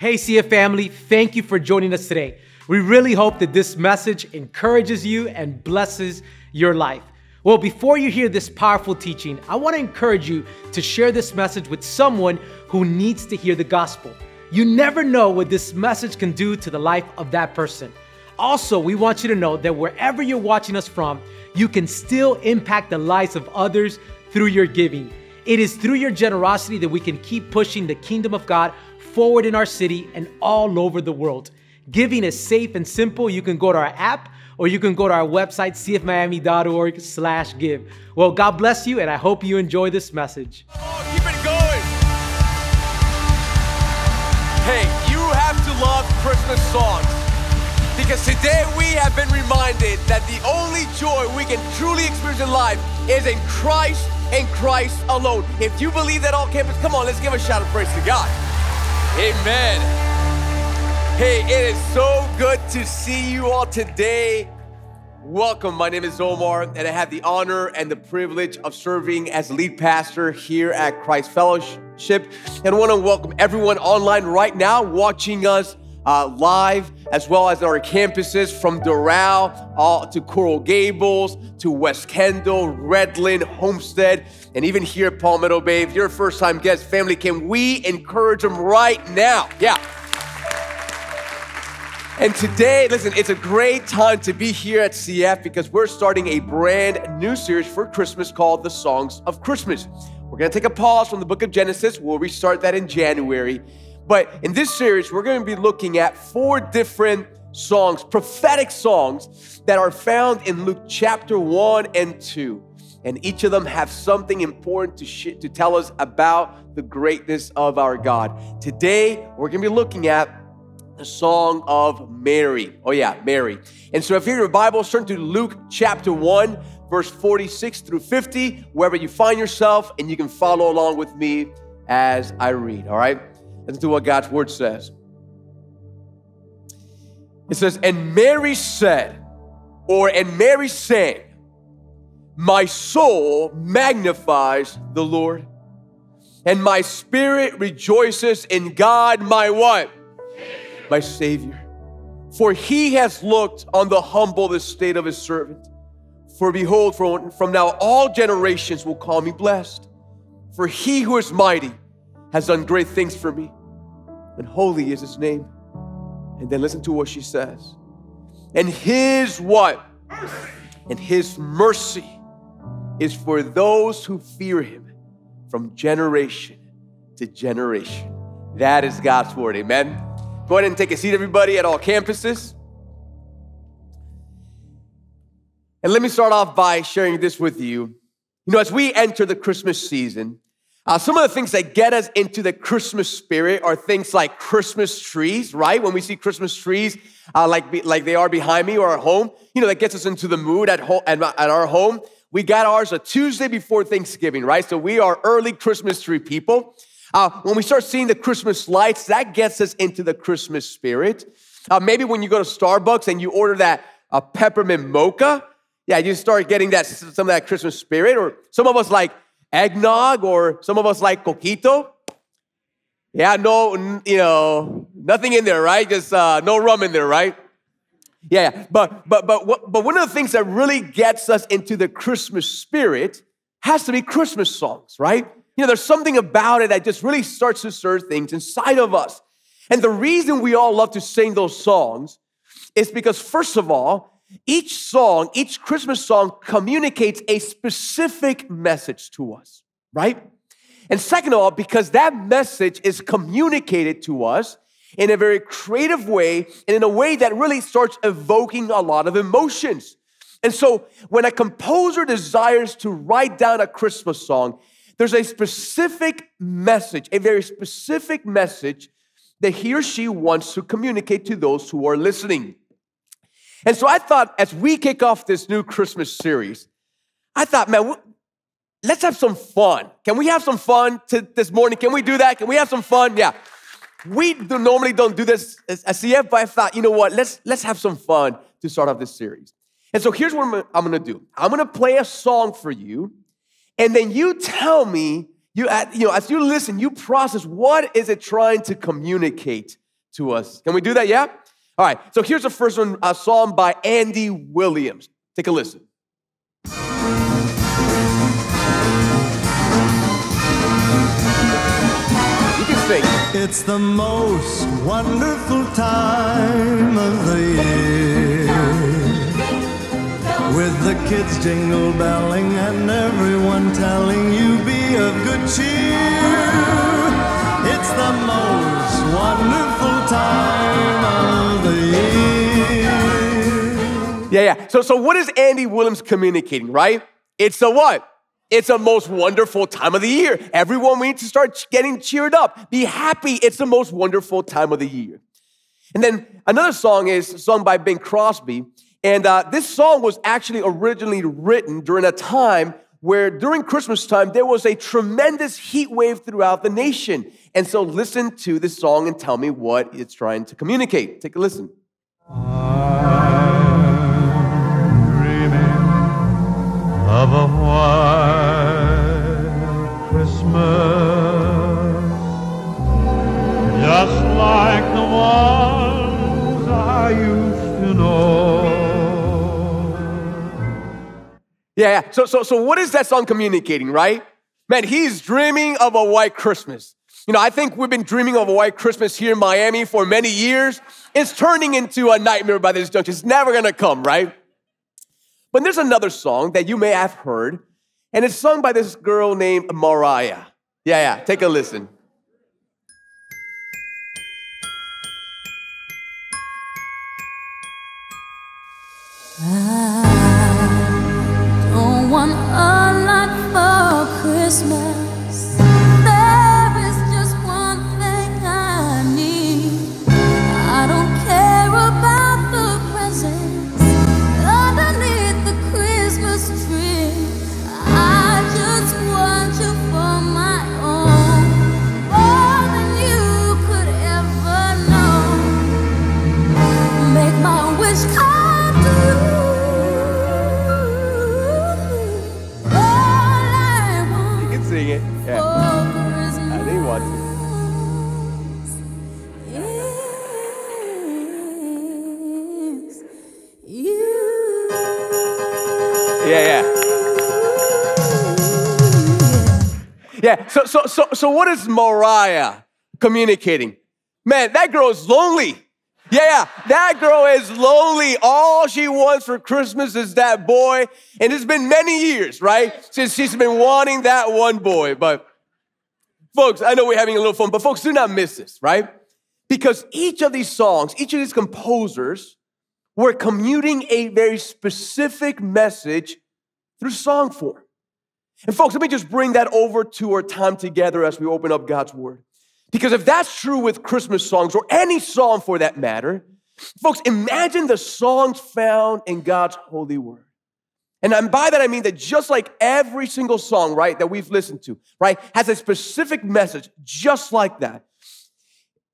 Hey, CF family, thank you for joining us today. We really hope that this message encourages you and blesses your life. Well, before you hear this powerful teaching, I want to encourage you to share this message with someone who needs to hear the gospel. You never know what this message can do to the life of that person. Also, we want you to know that wherever you're watching us from, you can still impact the lives of others through your giving. It is through your generosity that we can keep pushing the kingdom of God forward in our city and all over the world. Giving is safe and simple. You can go to our app or you can go to our website, cfmiami.org slash give. Well, God bless you, and I hope you enjoy this message. Oh, keep it going. Hey, you have to love Christmas songs. Because today we have been reminded that the only joy we can truly experience in life is in Christ and Christ alone. If you believe that all campus, come on, let's give a shout of praise to God. Amen. Hey, it is so good to see you all today. Welcome. My name is Omar, and I have the honor and the privilege of serving as lead pastor here at Christ Fellowship. And I want to welcome everyone online right now watching us uh, live, as well as our campuses from Doral uh, to Coral Gables to West Kendall, Redland, Homestead, and even here at Palmetto Bay. If you're a first time guest, family, can we encourage them right now? Yeah. And today, listen, it's a great time to be here at CF because we're starting a brand new series for Christmas called The Songs of Christmas. We're gonna take a pause from the book of Genesis. We'll restart that in January. But in this series, we're gonna be looking at four different songs, prophetic songs that are found in Luke chapter 1 and 2. And each of them have something important to, sh- to tell us about the greatness of our God. Today, we're gonna be looking at the song of Mary. Oh, yeah, Mary. And so if you have your Bible, turn to Luke chapter 1, verse 46 through 50, wherever you find yourself, and you can follow along with me as I read, all right? Listen to what God's word says. It says, And Mary said, or and Mary sang, My soul magnifies the Lord, and my spirit rejoices in God, my what? my Savior. For he has looked on the humble estate of his servant. For behold, from, from now all generations will call me blessed. For he who is mighty has done great things for me, and holy is his name. And then listen to what she says. And his what? And his mercy is for those who fear him from generation to generation. That is God's word. Amen. Go ahead and take a seat, everybody, at all campuses. And let me start off by sharing this with you. You know, as we enter the Christmas season, uh, some of the things that get us into the Christmas spirit are things like Christmas trees, right? When we see Christmas trees, uh, like, like they are behind me or at home, you know, that gets us into the mood at, home, at, at our home. We got ours a Tuesday before Thanksgiving, right? So we are early Christmas tree people. Uh, when we start seeing the Christmas lights, that gets us into the Christmas spirit. Uh, maybe when you go to Starbucks and you order that uh, peppermint mocha, yeah, you start getting that some of that Christmas spirit. Or some of us like eggnog, or some of us like coquito. Yeah, no, you know, nothing in there, right? Just uh, no rum in there, right? Yeah, but but but but one of the things that really gets us into the Christmas spirit has to be Christmas songs, right? You know, there's something about it that just really starts to stir things inside of us. And the reason we all love to sing those songs is because, first of all, each song, each Christmas song communicates a specific message to us, right? And second of all, because that message is communicated to us in a very creative way and in a way that really starts evoking a lot of emotions. And so when a composer desires to write down a Christmas song, there's a specific message, a very specific message that he or she wants to communicate to those who are listening. And so I thought, as we kick off this new Christmas series, I thought, man, let's have some fun. Can we have some fun to this morning? Can we do that? Can we have some fun? Yeah. We do, normally don't do this as CF, but I thought, you know what? Let's let's have some fun to start off this series. And so here's what I'm, I'm gonna do. I'm gonna play a song for you and then you tell me, you, you know, as you listen, you process what is it trying to communicate to us. Can we do that? Yeah? All right. So here's the first one a song by Andy Williams. Take a listen. You can sing. It's the most wonderful time of the year. With the kids jingle belling and everyone telling you be of good cheer. It's the most wonderful time of the year. Yeah, yeah. So, so what is Andy Williams communicating, right? It's a what? It's the most wonderful time of the year. Everyone, we need to start getting cheered up. Be happy. It's the most wonderful time of the year. And then another song is sung by Bing Crosby. And uh, this song was actually originally written during a time where during Christmas time there was a tremendous heat wave throughout the nation. And so listen to this song and tell me what it's trying to communicate. Take a listen. of a Yeah, yeah. So, so, so what is that song communicating, right? Man, he's dreaming of a white Christmas. You know, I think we've been dreaming of a white Christmas here in Miami for many years. It's turning into a nightmare by this juncture. It's never gonna come, right? But there's another song that you may have heard, and it's sung by this girl named Mariah. Yeah, yeah. Take a listen. Don't Christmas. Yeah. So, so, so, so what is Mariah communicating? Man, that girl is lonely. Yeah, yeah, that girl is lonely. All she wants for Christmas is that boy. And it's been many years, right? Since she's been wanting that one boy. But folks, I know we're having a little fun, but folks, do not miss this, right? Because each of these songs, each of these composers were commuting a very specific message through song form. And folks, let me just bring that over to our time together as we open up God's Word. Because if that's true with Christmas songs or any song for that matter, folks, imagine the songs found in God's holy word. And by that I mean that just like every single song, right, that we've listened to, right, has a specific message just like that.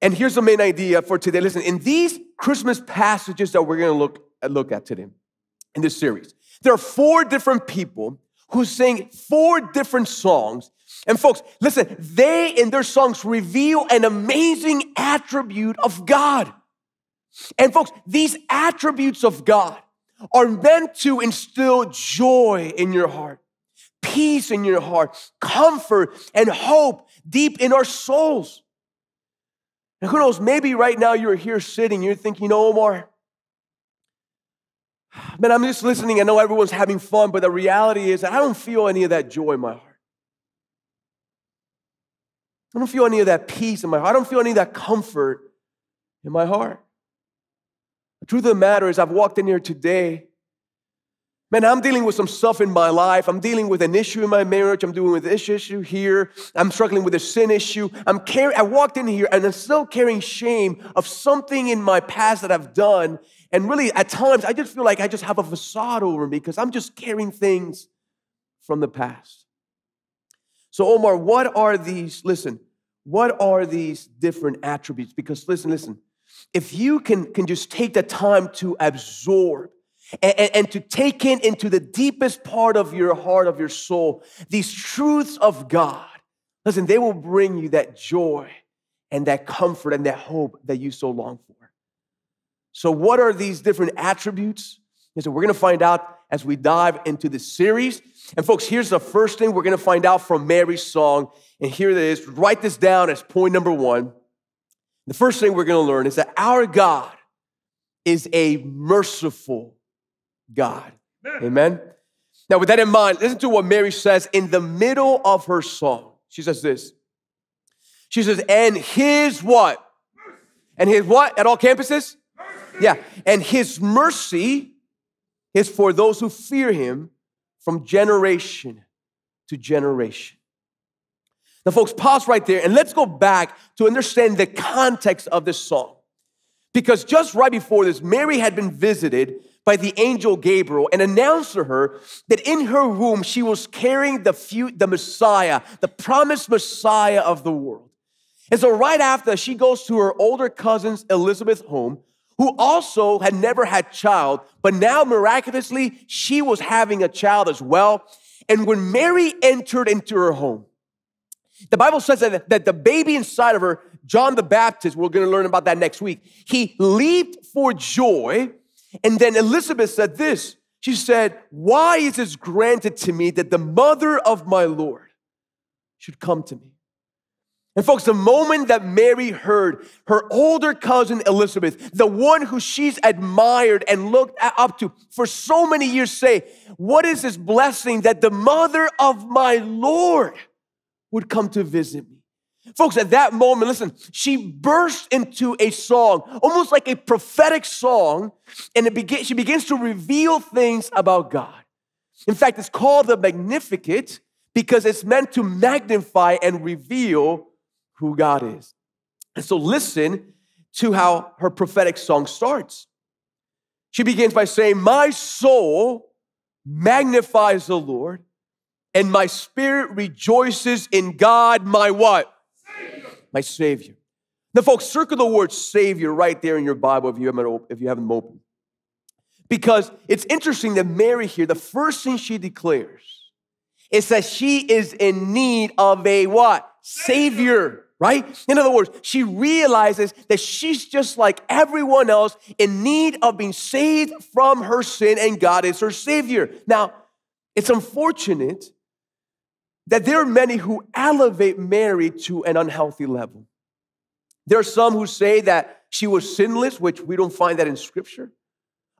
And here's the main idea for today. Listen, in these Christmas passages that we're gonna look, look at today in this series, there are four different people who sing four different songs. And folks, listen, they in their songs reveal an amazing attribute of God. And folks, these attributes of God are meant to instill joy in your heart, peace in your heart, comfort and hope deep in our souls. And who knows, maybe right now you're here sitting, you're thinking, you know, man, I'm just listening. I know everyone's having fun, but the reality is that I don't feel any of that joy in my heart. I don't feel any of that peace in my heart. I don't feel any of that comfort in my heart. The truth of the matter is, I've walked in here today. Man, I'm dealing with some stuff in my life. I'm dealing with an issue in my marriage. I'm dealing with this issue here. I'm struggling with a sin issue. I'm carrying, I walked in here and I'm still carrying shame of something in my past that I've done. And really, at times, I just feel like I just have a facade over me because I'm just carrying things from the past. So, Omar, what are these? Listen, what are these different attributes? Because listen, listen, if you can, can just take the time to absorb and, and, and to take in into the deepest part of your heart, of your soul, these truths of God, listen, they will bring you that joy and that comfort and that hope that you so long for. So, what are these different attributes? And so, we're gonna find out as we dive into this series. And, folks, here's the first thing we're gonna find out from Mary's song. And here it is. Write this down as point number one. The first thing we're gonna learn is that our God is a merciful God. Amen. Amen. Now, with that in mind, listen to what Mary says in the middle of her song. She says this. She says, and his what? And his what at all campuses? Yeah. And his mercy is for those who fear him from generation to generation. Now, folks, pause right there and let's go back to understand the context of this song. Because just right before this, Mary had been visited by the angel Gabriel and announced to her that in her womb she was carrying the, few, the Messiah, the promised Messiah of the world. And so, right after, she goes to her older cousin's Elizabeth home, who also had never had child, but now miraculously she was having a child as well. And when Mary entered into her home, the Bible says that, that the baby inside of her, John the Baptist, we're gonna learn about that next week, he leaped for joy. And then Elizabeth said this She said, Why is this granted to me that the mother of my Lord should come to me? And folks, the moment that Mary heard her older cousin Elizabeth, the one who she's admired and looked up to for so many years, say, What is this blessing that the mother of my Lord would come to visit me? Folks, at that moment, listen, she burst into a song, almost like a prophetic song, and it begin, she begins to reveal things about God. In fact, it's called the Magnificat because it's meant to magnify and reveal who God is. And so listen to how her prophetic song starts. She begins by saying, My soul magnifies the Lord, and my spirit rejoices in God, my what? Savior. My Savior. Now, folks, circle the word Savior right there in your Bible if you haven't, if you haven't opened. Because it's interesting that Mary here, the first thing she declares is that she is in need of a what? Savior right? In other words, she realizes that she's just like everyone else in need of being saved from her sin, and God is her Savior. Now, it's unfortunate that there are many who elevate Mary to an unhealthy level. There are some who say that she was sinless, which we don't find that in Scripture.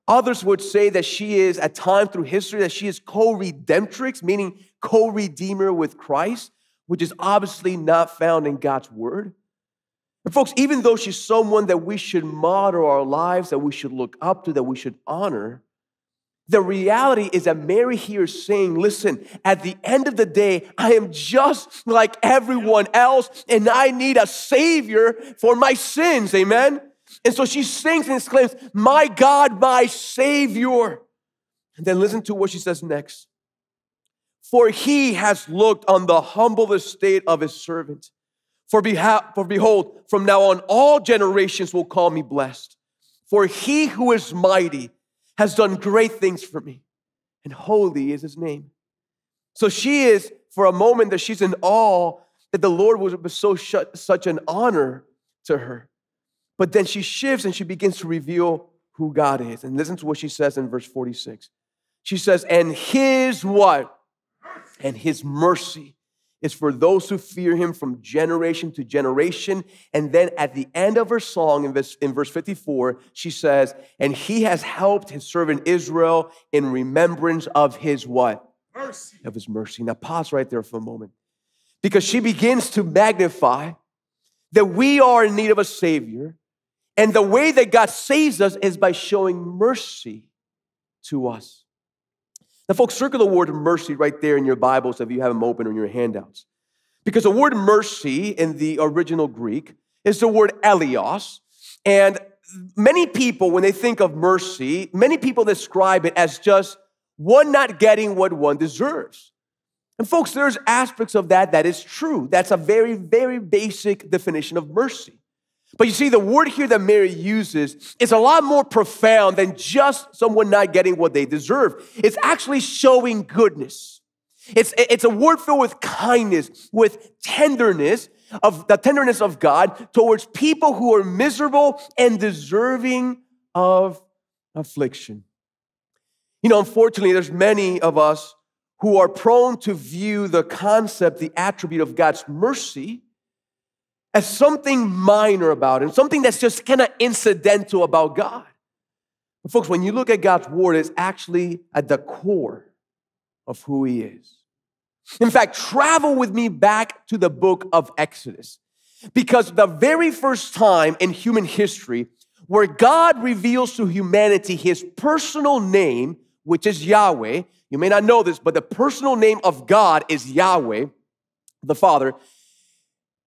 Others would say that she is, at times through history, that she is co redemptrix, meaning co redeemer with Christ which is obviously not found in God's word. And folks, even though she's someone that we should model our lives, that we should look up to, that we should honor, the reality is that Mary here is saying, listen, at the end of the day, I am just like everyone else, and I need a savior for my sins. Amen. And so she sings and exclaims, My God, my Savior. And then listen to what she says next. For he has looked on the humble estate of his servant. For, beha- for behold, from now on, all generations will call me blessed. For he who is mighty has done great things for me, and holy is his name. So she is, for a moment, that she's in awe that the Lord was so sh- such an honor to her. But then she shifts and she begins to reveal who God is. And listen to what she says in verse 46. She says, And his what? And his mercy is for those who fear him from generation to generation. And then at the end of her song, in verse, in verse 54, she says, And he has helped his servant Israel in remembrance of his what? Mercy. Of his mercy. Now pause right there for a moment. Because she begins to magnify that we are in need of a Savior. And the way that God saves us is by showing mercy to us. Now, folks, circle the word mercy right there in your Bibles if you have them open or in your handouts. Because the word mercy in the original Greek is the word eleos. And many people, when they think of mercy, many people describe it as just one not getting what one deserves. And folks, there's aspects of that that is true. That's a very, very basic definition of mercy. But you see, the word here that Mary uses is a lot more profound than just someone not getting what they deserve. It's actually showing goodness. It's, it's a word filled with kindness, with tenderness, of the tenderness of God towards people who are miserable and deserving of affliction. You know, unfortunately, there's many of us who are prone to view the concept, the attribute of God's mercy as something minor about Him, something that's just kind of incidental about God. But folks, when you look at God's word, it's actually at the core of who he is. In fact, travel with me back to the book of Exodus. Because the very first time in human history where God reveals to humanity his personal name, which is Yahweh, you may not know this, but the personal name of God is Yahweh, the Father,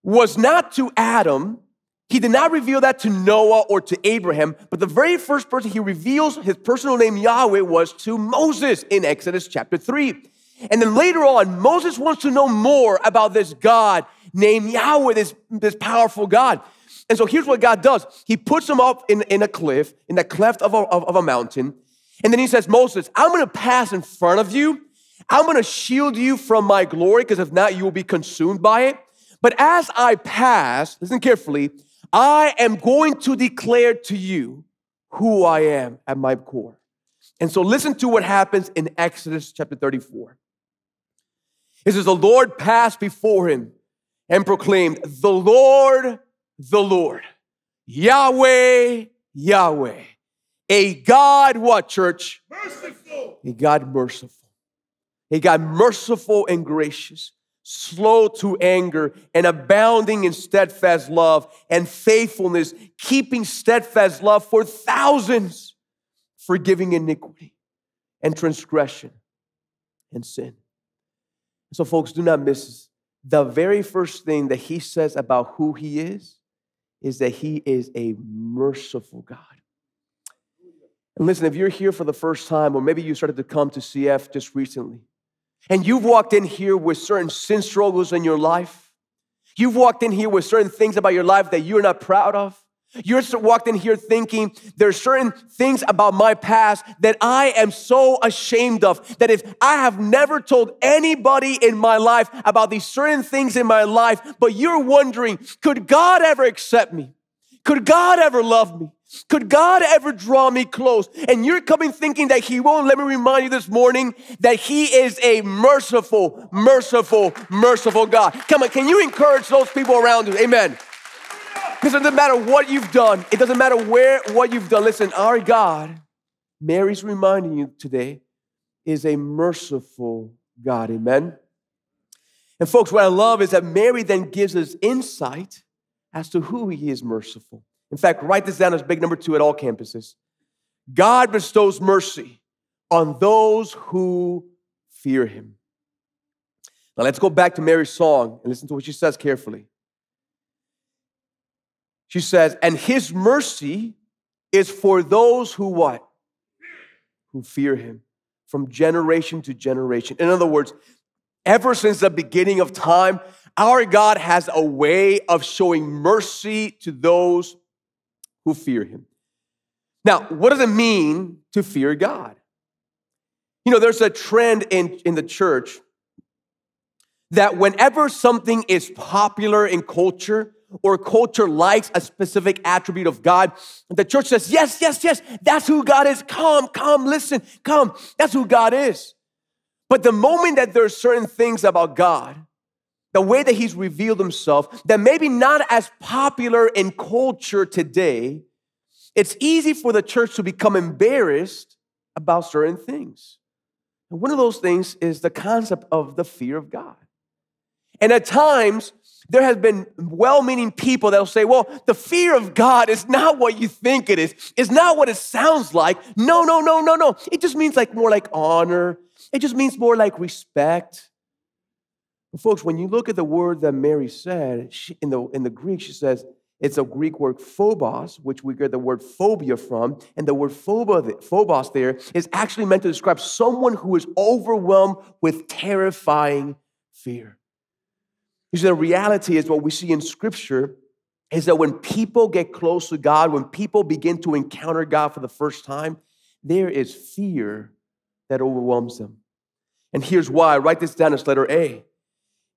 was not to Adam. He did not reveal that to Noah or to Abraham, but the very first person he reveals his personal name Yahweh was to Moses in Exodus chapter 3. And then later on, Moses wants to know more about this God named Yahweh, this, this powerful God. And so here's what God does He puts him up in, in a cliff, in the cleft of a, of, of a mountain. And then he says, Moses, I'm gonna pass in front of you. I'm gonna shield you from my glory, because if not, you will be consumed by it. But as I pass, listen carefully, I am going to declare to you who I am at my core. And so listen to what happens in Exodus chapter 34. It says, The Lord passed before him and proclaimed, The Lord, the Lord, Yahweh, Yahweh, a God, what, church? Merciful. A God merciful. A God merciful and gracious, slow to anger, and abounding in steadfast love and faithfulness, keeping steadfast love for thousands, forgiving iniquity and transgression and sin. So, folks, do not miss this. The very first thing that he says about who he is is that he is a merciful God. And listen, if you're here for the first time, or maybe you started to come to CF just recently, and you've walked in here with certain sin struggles in your life, you've walked in here with certain things about your life that you're not proud of, you're walked in here thinking there's certain things about my past that I am so ashamed of that if I have never told anybody in my life about these certain things in my life, but you're wondering, could God ever accept me? Could God ever love me? Could God ever draw me close? And you're coming thinking that He won't. Let me remind you this morning that He is a merciful, merciful, merciful God. Come on, can you encourage those people around you? Amen. Because it doesn't matter what you've done, it doesn't matter where what you've done. Listen, our God, Mary's reminding you today, is a merciful God. Amen. And folks, what I love is that Mary then gives us insight as to who he is merciful. In fact, write this down as big number two at all campuses. God bestows mercy on those who fear him. Now let's go back to Mary's song and listen to what she says carefully. She says, and his mercy is for those who what? Who fear him from generation to generation. In other words, ever since the beginning of time, our God has a way of showing mercy to those who fear him. Now, what does it mean to fear God? You know, there's a trend in, in the church that whenever something is popular in culture, or culture likes a specific attribute of God, the church says, Yes, yes, yes, that's who God is. Come, come, listen, come. That's who God is. But the moment that there are certain things about God, the way that He's revealed Himself, that maybe not as popular in culture today, it's easy for the church to become embarrassed about certain things. And one of those things is the concept of the fear of God. And at times, there has been well-meaning people that'll say, well, the fear of God is not what you think it is. It's not what it sounds like. No, no, no, no, no. It just means like more like honor. It just means more like respect. But folks, when you look at the word that Mary said, she, in, the, in the Greek, she says, it's a Greek word phobos, which we get the word phobia from. And the word phobos there is actually meant to describe someone who is overwhelmed with terrifying fear. You see, the reality is what we see in Scripture is that when people get close to God, when people begin to encounter God for the first time, there is fear that overwhelms them. And here's why. Write this down as letter A.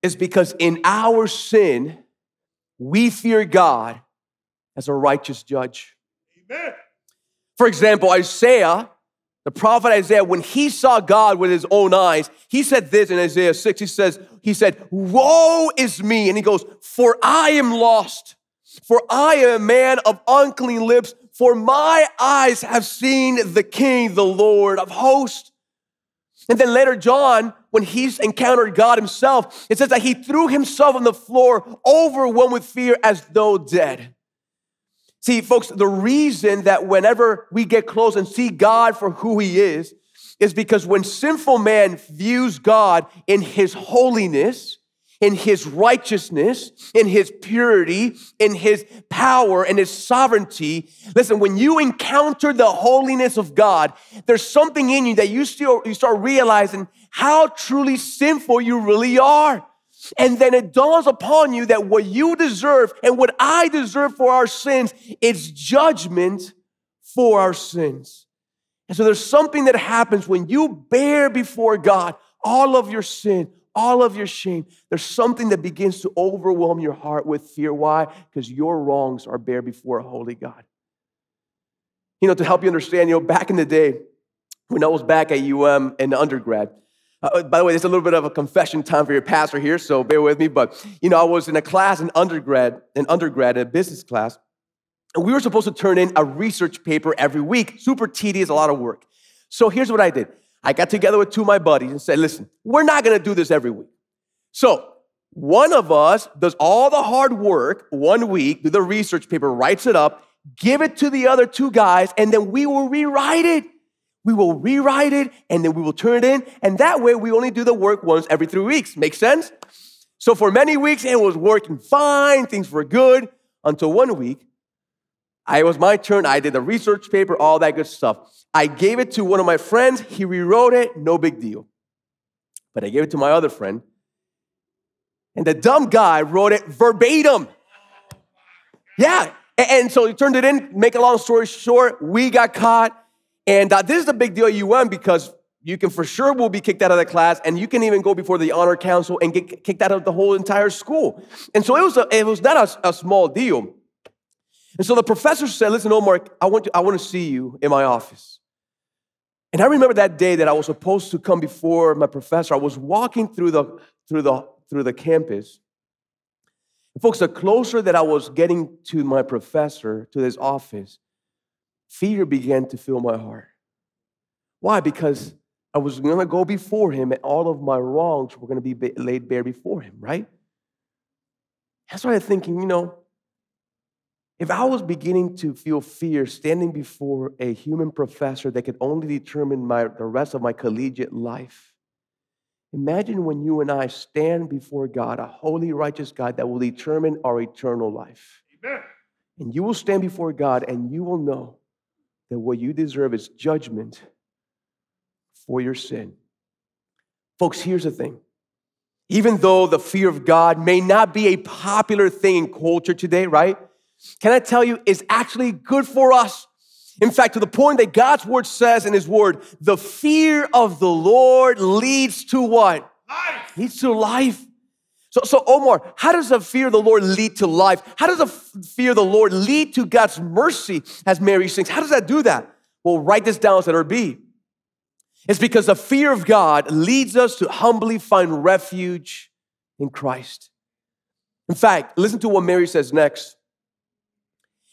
Is because in our sin, we fear God as a righteous judge. Amen. For example, Isaiah, the prophet Isaiah, when he saw God with his own eyes, he said this in Isaiah 6. He says, He said, Woe is me. And he goes, For I am lost, for I am a man of unclean lips, for my eyes have seen the King, the Lord of hosts. And then later, John, when he's encountered God himself, it says that he threw himself on the floor, overwhelmed with fear, as though dead. See, folks, the reason that whenever we get close and see God for who he is, is because when sinful man views God in his holiness, in his righteousness, in his purity, in his power, and his sovereignty. Listen, when you encounter the holiness of God, there's something in you that you still you start realizing how truly sinful you really are. And then it dawns upon you that what you deserve and what I deserve for our sins is judgment for our sins. And so there's something that happens when you bear before God all of your sin, all of your shame. There's something that begins to overwhelm your heart with fear. Why? Because your wrongs are bare before a holy God. You know, to help you understand, you know, back in the day, when I was back at UM in undergrad, uh, uh, by the way, there's a little bit of a confession time for your pastor here, so bear with me. But you know, I was in a class in undergrad, in undergrad, in a business class, and we were supposed to turn in a research paper every week. Super tedious, a lot of work. So here's what I did. I got together with two of my buddies and said, listen, we're not gonna do this every week. So one of us does all the hard work one week, do the research paper, writes it up, give it to the other two guys, and then we will rewrite it. We will rewrite it and then we will turn it in. And that way we only do the work once every three weeks. Make sense? So for many weeks it was working fine, things were good until one week. I, it was my turn. I did the research paper, all that good stuff. I gave it to one of my friends. He rewrote it, no big deal. But I gave it to my other friend. And the dumb guy wrote it verbatim. Yeah. And so he turned it in. Make a long story short, we got caught. And uh, this is a big deal at UM because you can for sure will be kicked out of the class, and you can even go before the honor council and get kicked out of the whole entire school. And so it was a, it was not a, a small deal. And so the professor said, "Listen, Omar, I want to, I want to see you in my office." And I remember that day that I was supposed to come before my professor. I was walking through the, through the, through the campus. And folks, the closer that I was getting to my professor, to his office, fear began to fill my heart. Why? Because I was going to go before him and all of my wrongs were going to be laid bare before him, right? That's why I started thinking, you know, if I was beginning to feel fear standing before a human professor that could only determine my, the rest of my collegiate life, imagine when you and I stand before God, a holy, righteous God that will determine our eternal life. Amen. And you will stand before God and you will know that what you deserve is judgment for your sin. Folks, here's the thing. Even though the fear of God may not be a popular thing in culture today, right? Can I tell you, is actually good for us. In fact, to the point that God's word says in his word, the fear of the Lord leads to what? Life. Leads to life. So, so Omar, how does the fear of the Lord lead to life? How does the fear of the Lord lead to God's mercy, as Mary sings? How does that do that? Well, write this down as letter B. It's because the fear of God leads us to humbly find refuge in Christ. In fact, listen to what Mary says next.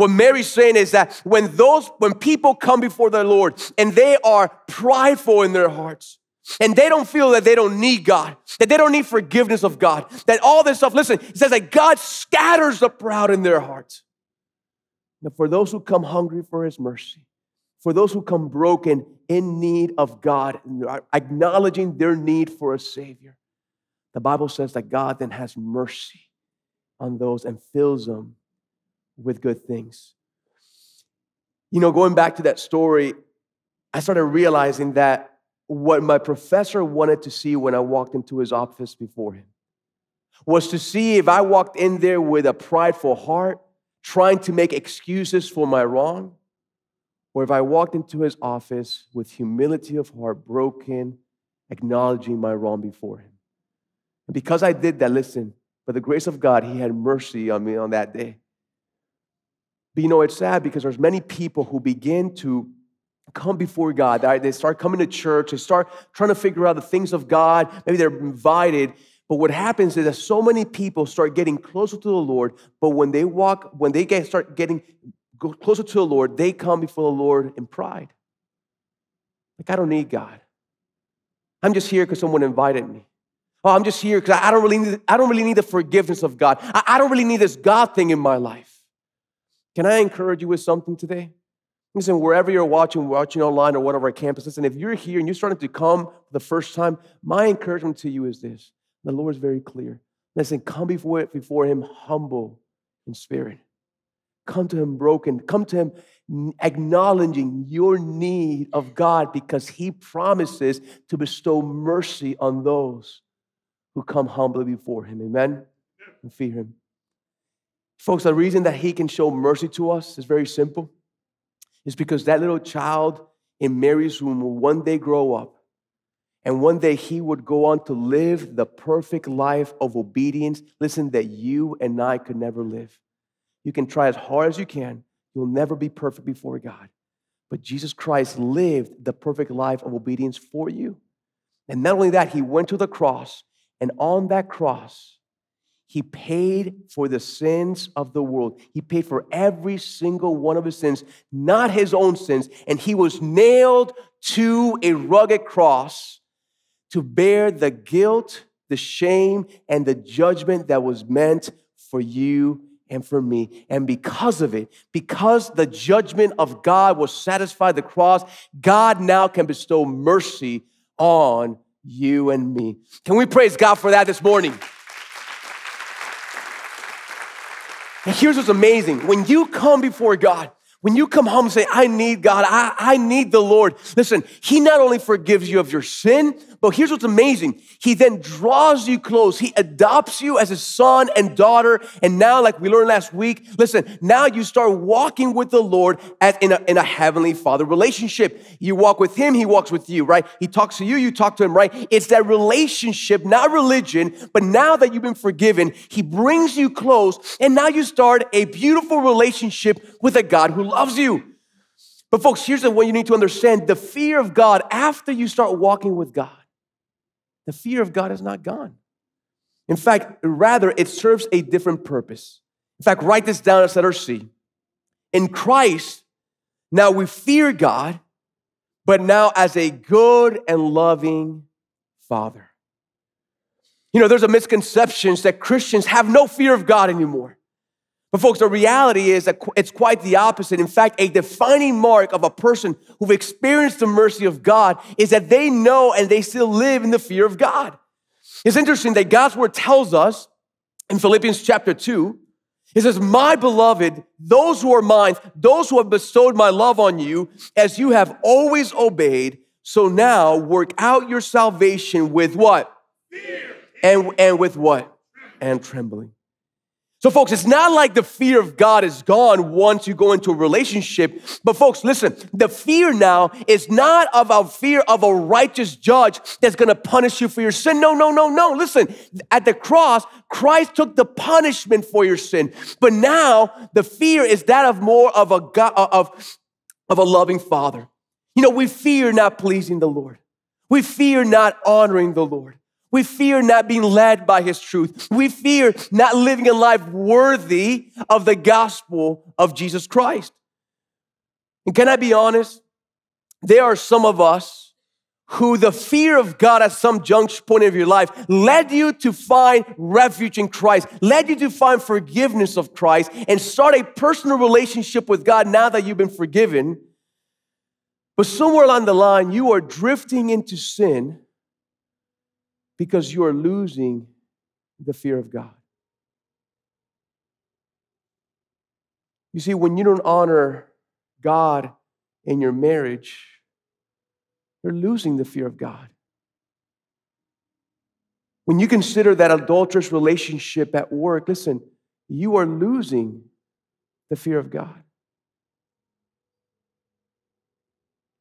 What Mary's saying is that when those, when people come before the Lord and they are prideful in their hearts, and they don't feel that they don't need God, that they don't need forgiveness of God, that all this stuff, listen, it says that God scatters the proud in their hearts. Now, for those who come hungry for his mercy, for those who come broken in need of God, acknowledging their need for a Savior, the Bible says that God then has mercy on those and fills them with good things. You know, going back to that story, I started realizing that what my professor wanted to see when I walked into his office before him was to see if I walked in there with a prideful heart, trying to make excuses for my wrong, or if I walked into his office with humility of heart, broken, acknowledging my wrong before him. And because I did that, listen, by the grace of God, he had mercy on me on that day. But you know, it's sad because there's many people who begin to come before God. They start coming to church, they start trying to figure out the things of God. Maybe they're invited. But what happens is that so many people start getting closer to the Lord, but when they walk, when they get, start getting closer to the Lord, they come before the Lord in pride. Like, I don't need God. I'm just here because someone invited me. Oh, I'm just here because I don't really need, I don't really need the forgiveness of God. I, I don't really need this God thing in my life. Can I encourage you with something today? Listen, wherever you're watching, watching online or one of our campuses, listen, if you're here and you're starting to come for the first time, my encouragement to you is this. The Lord is very clear. Listen, come before, before Him humble in spirit. Come to Him broken. Come to Him acknowledging your need of God because He promises to bestow mercy on those who come humbly before Him. Amen? And fear Him. Folks, the reason that He can show mercy to us is very simple. It's because that little child in Mary's womb will one day grow up and one day he would go on to live the perfect life of obedience. Listen, that you and I could never live. You can try as hard as you can, you'll never be perfect before God. But Jesus Christ lived the perfect life of obedience for you. And not only that, he went to the cross, and on that cross, he paid for the sins of the world. He paid for every single one of his sins, not his own sins. And he was nailed to a rugged cross to bear the guilt, the shame, and the judgment that was meant for you and for me. And because of it, because the judgment of God was satisfied the cross, God now can bestow mercy on you and me. Can we praise God for that this morning? And here's what's amazing. When you come before God, when you come home and say, I need God, I, I need the Lord, listen, He not only forgives you of your sin, but here's what's amazing. He then draws you close. He adopts you as a son and daughter. And now, like we learned last week, listen, now you start walking with the Lord as in a, in a heavenly father relationship. You walk with him, he walks with you, right? He talks to you, you talk to him, right? It's that relationship, not religion, but now that you've been forgiven, he brings you close. And now you start a beautiful relationship with a God who loves you. But folks, here's one you need to understand the fear of God after you start walking with God the fear of God is not gone. In fact, rather, it serves a different purpose. In fact, write this down as letter C. In Christ, now we fear God, but now as a good and loving Father. You know, there's a misconception that Christians have no fear of God anymore. But, folks, the reality is that it's quite the opposite. In fact, a defining mark of a person who've experienced the mercy of God is that they know and they still live in the fear of God. It's interesting that God's word tells us in Philippians chapter 2, it says, My beloved, those who are mine, those who have bestowed my love on you, as you have always obeyed, so now work out your salvation with what? Fear. And, and with what? And trembling. So, folks, it's not like the fear of God is gone once you go into a relationship. But, folks, listen, the fear now is not of a fear of a righteous judge that's gonna punish you for your sin. No, no, no, no. Listen, at the cross, Christ took the punishment for your sin. But now the fear is that of more of a God, uh, of, of a loving father. You know, we fear not pleasing the Lord. We fear not honoring the Lord. We fear not being led by his truth. We fear not living a life worthy of the gospel of Jesus Christ. And can I be honest? There are some of us who the fear of God at some juncture point of your life led you to find refuge in Christ, led you to find forgiveness of Christ, and start a personal relationship with God now that you've been forgiven. But somewhere along the line, you are drifting into sin because you are losing the fear of God. You see, when you don't honor God in your marriage, you're losing the fear of God. When you consider that adulterous relationship at work, listen, you are losing the fear of God.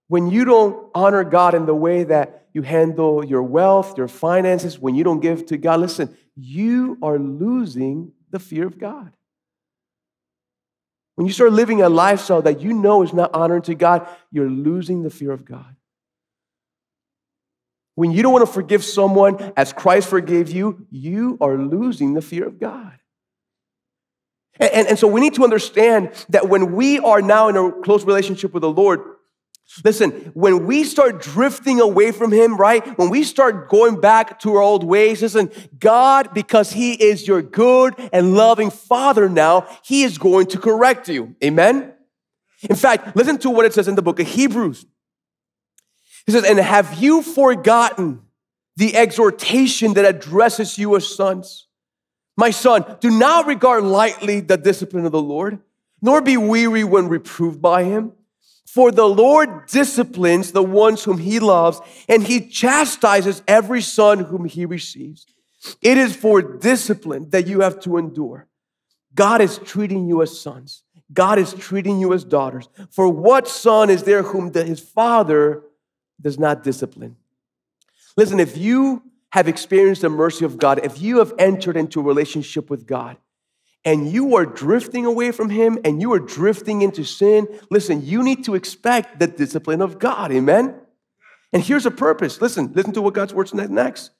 When you don't honor God in the way that you handle your wealth, your finances, when you don't give to God, listen, you are losing the fear of God. When you start living a lifestyle that you know is not honoring to God, you're losing the fear of God. When you don't want to forgive someone as Christ forgave you, you are losing the fear of God. And, and, and, so we need to understand that when we are now in a close relationship with the Lord, listen, when we start drifting away from Him, right? When we start going back to our old ways, listen, God, because He is your good and loving Father now, He is going to correct you. Amen? In fact, listen to what it says in the book of Hebrews. He says, And have you forgotten the exhortation that addresses you as sons? My son, do not regard lightly the discipline of the Lord, nor be weary when reproved by him. For the Lord disciplines the ones whom he loves, and he chastises every son whom he receives. It is for discipline that you have to endure. God is treating you as sons. God is treating you as daughters. For what son is there whom the, his father does not discipline. Listen, if you have experienced the mercy of God, if you have entered into a relationship with God, and you are drifting away from Him and you are drifting into sin, listen, you need to expect the discipline of God. Amen? And here's a purpose. Listen, listen to what God's word says next.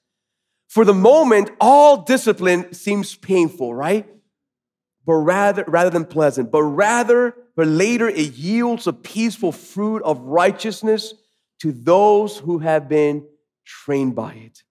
For the moment, all discipline seems painful, right? But rather, rather than pleasant, but rather, but later it yields a peaceful fruit of righteousness to those who have been trained by it.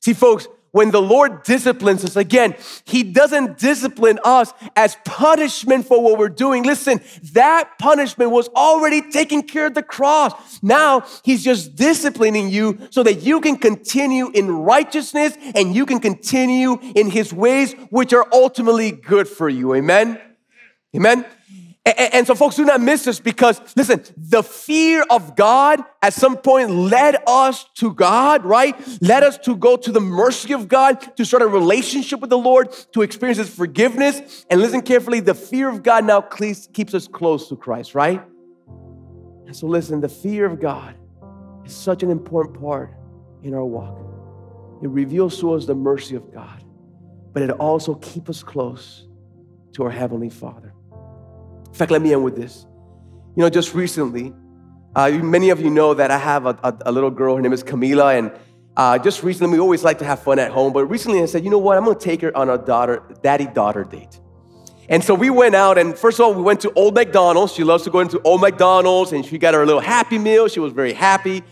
See, folks, when the Lord disciplines us, again, He doesn't discipline us as punishment for what we're doing. Listen, that punishment was already taken care of the cross. Now He's just disciplining you so that you can continue in righteousness and you can continue in His ways, which are ultimately good for you. Amen? Amen? And, so, folks, do not miss this because, listen, the fear of God at some point led us to God, right? Led us to go to the mercy of God, to start a relationship with the Lord, to experience His forgiveness. And listen carefully, the fear of God now keeps us close to Christ, right? And so, listen, the fear of God is such an important part in our walk. It reveals to us the mercy of God, but it also keeps us close to our Heavenly Father. In fact, let me end with this. You know, just recently, uh, many of you know that I have a, a, a little girl. Her name is Camila, and uh, just recently, we always like to have fun at home. But recently, I said, you know what? I'm going to take her on a daughter, daddy-daughter date. And so we went out, and first of all, we went to Old McDonald's. She loves to go into Old McDonald's, and she got her little Happy Meal. She was very happy.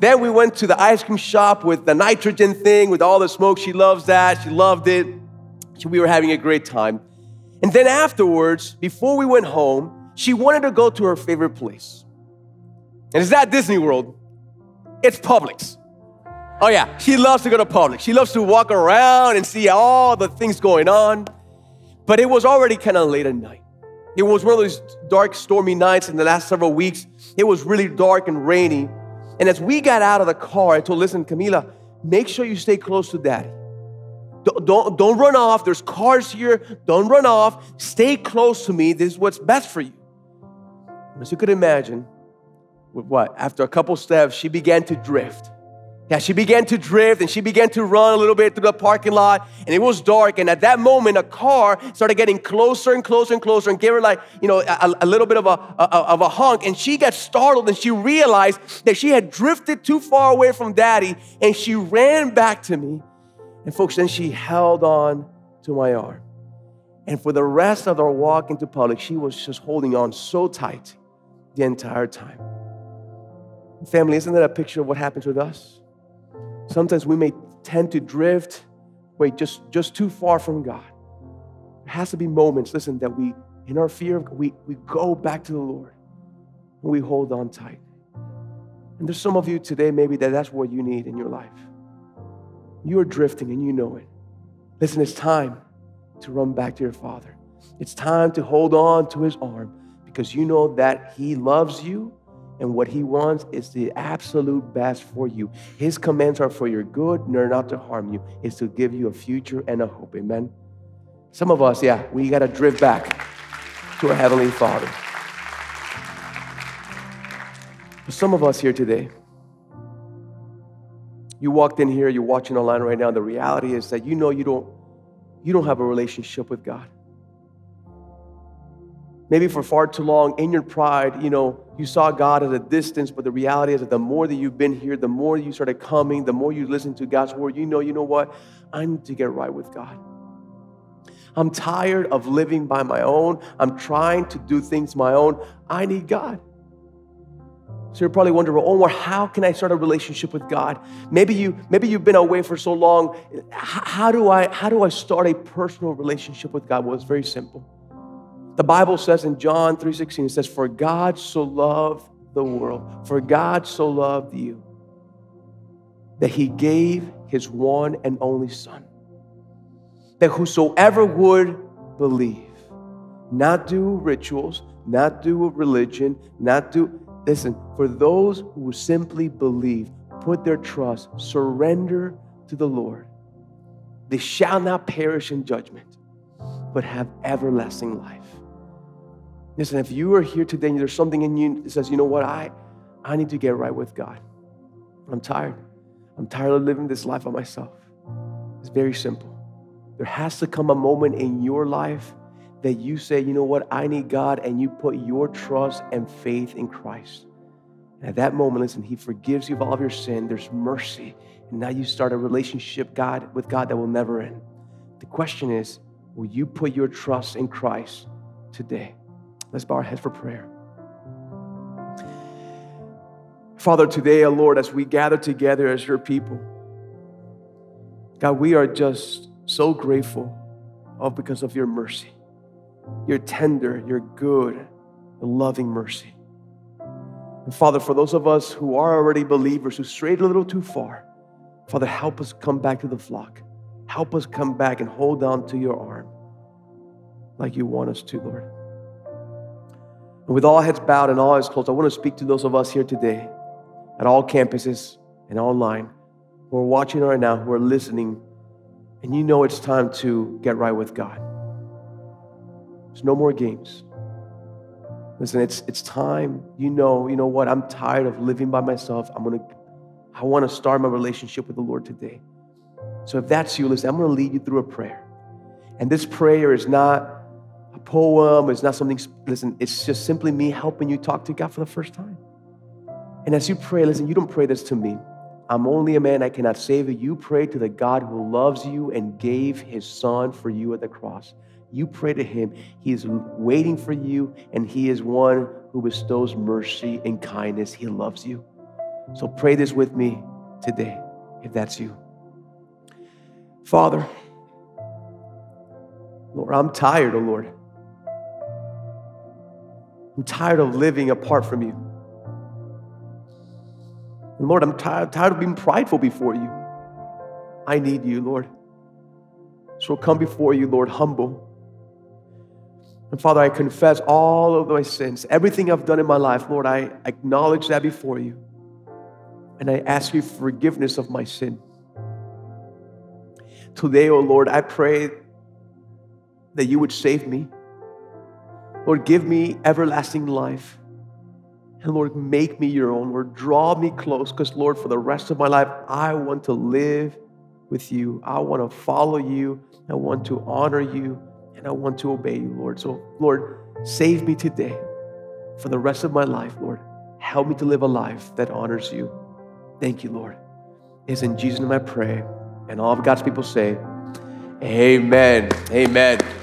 Then we went to the ice cream shop with the nitrogen thing, with all the smoke. She loves that. She loved it. we were having a great time. And then afterwards, before we went home, she wanted to go to her favorite place. And it's not Disney World, it's Publix. Oh, yeah, she loves to go to Publix. She loves to walk around and see all the things going on. But it was already kind of late at night. It was one of those dark, stormy nights in the last several weeks. It was really dark and rainy. And as we got out of the car, I told, listen, Camila, make sure you stay close to daddy. Don't, don't, run off. There's cars here. Don't run off. Stay close to me. This is what's best for you. As you could imagine, with what? After a couple steps, she began to drift. Yeah, she began to drift and she began to run a little bit through the parking lot, and it was dark. And at that moment, a car started getting closer and closer and closer and gave her like, you know, a, a little bit of a, a, of a honk. And she got startled and she realized that she had drifted too far away from daddy, and she ran back to me and folks, then she held on to my arm. And for the rest of our walk into Publix, she was just holding on so tight the entire time. Family, isn't that a picture of what happens with us? Sometimes we may tend to drift, wait, just, just too far from God. There has to be moments, listen, that we, in our fear, we, we go back to the Lord and we hold on tight. And there's some of you today, maybe that that's what you need in your life. You are drifting and you know it. Listen, it's time to run back to your Father. It's time to hold on to His arm because you know that He loves you and what He wants is the absolute best for you. His commands are for your good, they're not to harm you, it's to give you a future and a hope. Amen. Some of us, yeah, we got to drift back to our Heavenly Father. Some of us here today, you walked in here, you're watching online right now, the reality is that you know you don't, you don't have a relationship with God. Maybe for far too long, in your pride, you know, you saw God at a distance, but the reality is that the more that you've been here, the more you started coming, the more you listen to God's word, you know, you know what? I need to get right with God. I'm tired of living by my own. I'm trying to do things my own. I need God. So you're probably wondering, well, Omar, how can I start a relationship with God? Maybe you, maybe you've been away for so long. How do I, how do I start a personal relationship with God? Well, it's very simple. The Bible says in John 3:16, it says, For God so loved the world, for God so loved you, that he gave his one and only Son, that whosoever would believe, not do rituals, not do religion, not do, listen, for those who simply believe, put their trust, surrender to the Lord, they shall not perish in judgment, but have everlasting life. Listen, if you are here today and there's something in you that says, you know what, I, I need to get right with God. I'm tired. I'm tired of living this life by myself. It's very simple. There has to come a moment in your life that you say, you know what, I need God, and you put your trust and faith in Christ. And at that moment, listen, He forgives you of all of your sin. There's mercy. And now you start a relationship God with God that will never end. The question is, will you put your trust in Christ today? Let's bow our heads for prayer. Father, today, oh Lord, as we gather together as your people, God, we are just so grateful of because of your mercy, your tender, your good, your loving mercy. And Father, for those of us who are already believers who strayed a little too far, Father, help us come back to the flock. Help us come back and hold on to your arm like you want us to, Lord. And with all heads bowed and all eyes closed, I want to speak to those of us here today at all campuses and online who are watching right now, who are listening, and you know it's time to get right with God. There's no more games. Listen, it's, it's time. You know, you know what? I'm tired of living by myself. I'm gonna, I want to start my relationship with the Lord today. So if that's you, listen, I'm gonna lead you through a prayer. And this prayer is not a poem, it's not something, listen, it's just simply me helping you talk to God for the first time. And as you pray, listen, you don't pray this to me. I'm only a man, I cannot save you. You pray to the God who loves you and gave his son for you at the cross. You pray to him. He is waiting for you, and he is one who bestows mercy and kindness. He loves you. So pray this with me today, if that's you. Father, Lord, I'm tired, oh Lord. I'm tired of living apart from you. And Lord, I'm tired, tired of being prideful before you. I need you, Lord. So come before you, Lord, humble. And Father, I confess all of my sins, everything I've done in my life, Lord, I acknowledge that before you. And I ask you forgiveness of my sin. Today, oh Lord, I pray that you would save me. Lord, give me everlasting life. And Lord, make me your own. Lord, draw me close because, Lord, for the rest of my life, I want to live with you. I want to follow you. I want to honor you. And I want to obey you, Lord. So, Lord, save me today for the rest of my life, Lord. Help me to live a life that honors you. Thank you, Lord. It's in Jesus' name I pray. And all of God's people say, Amen. Amen.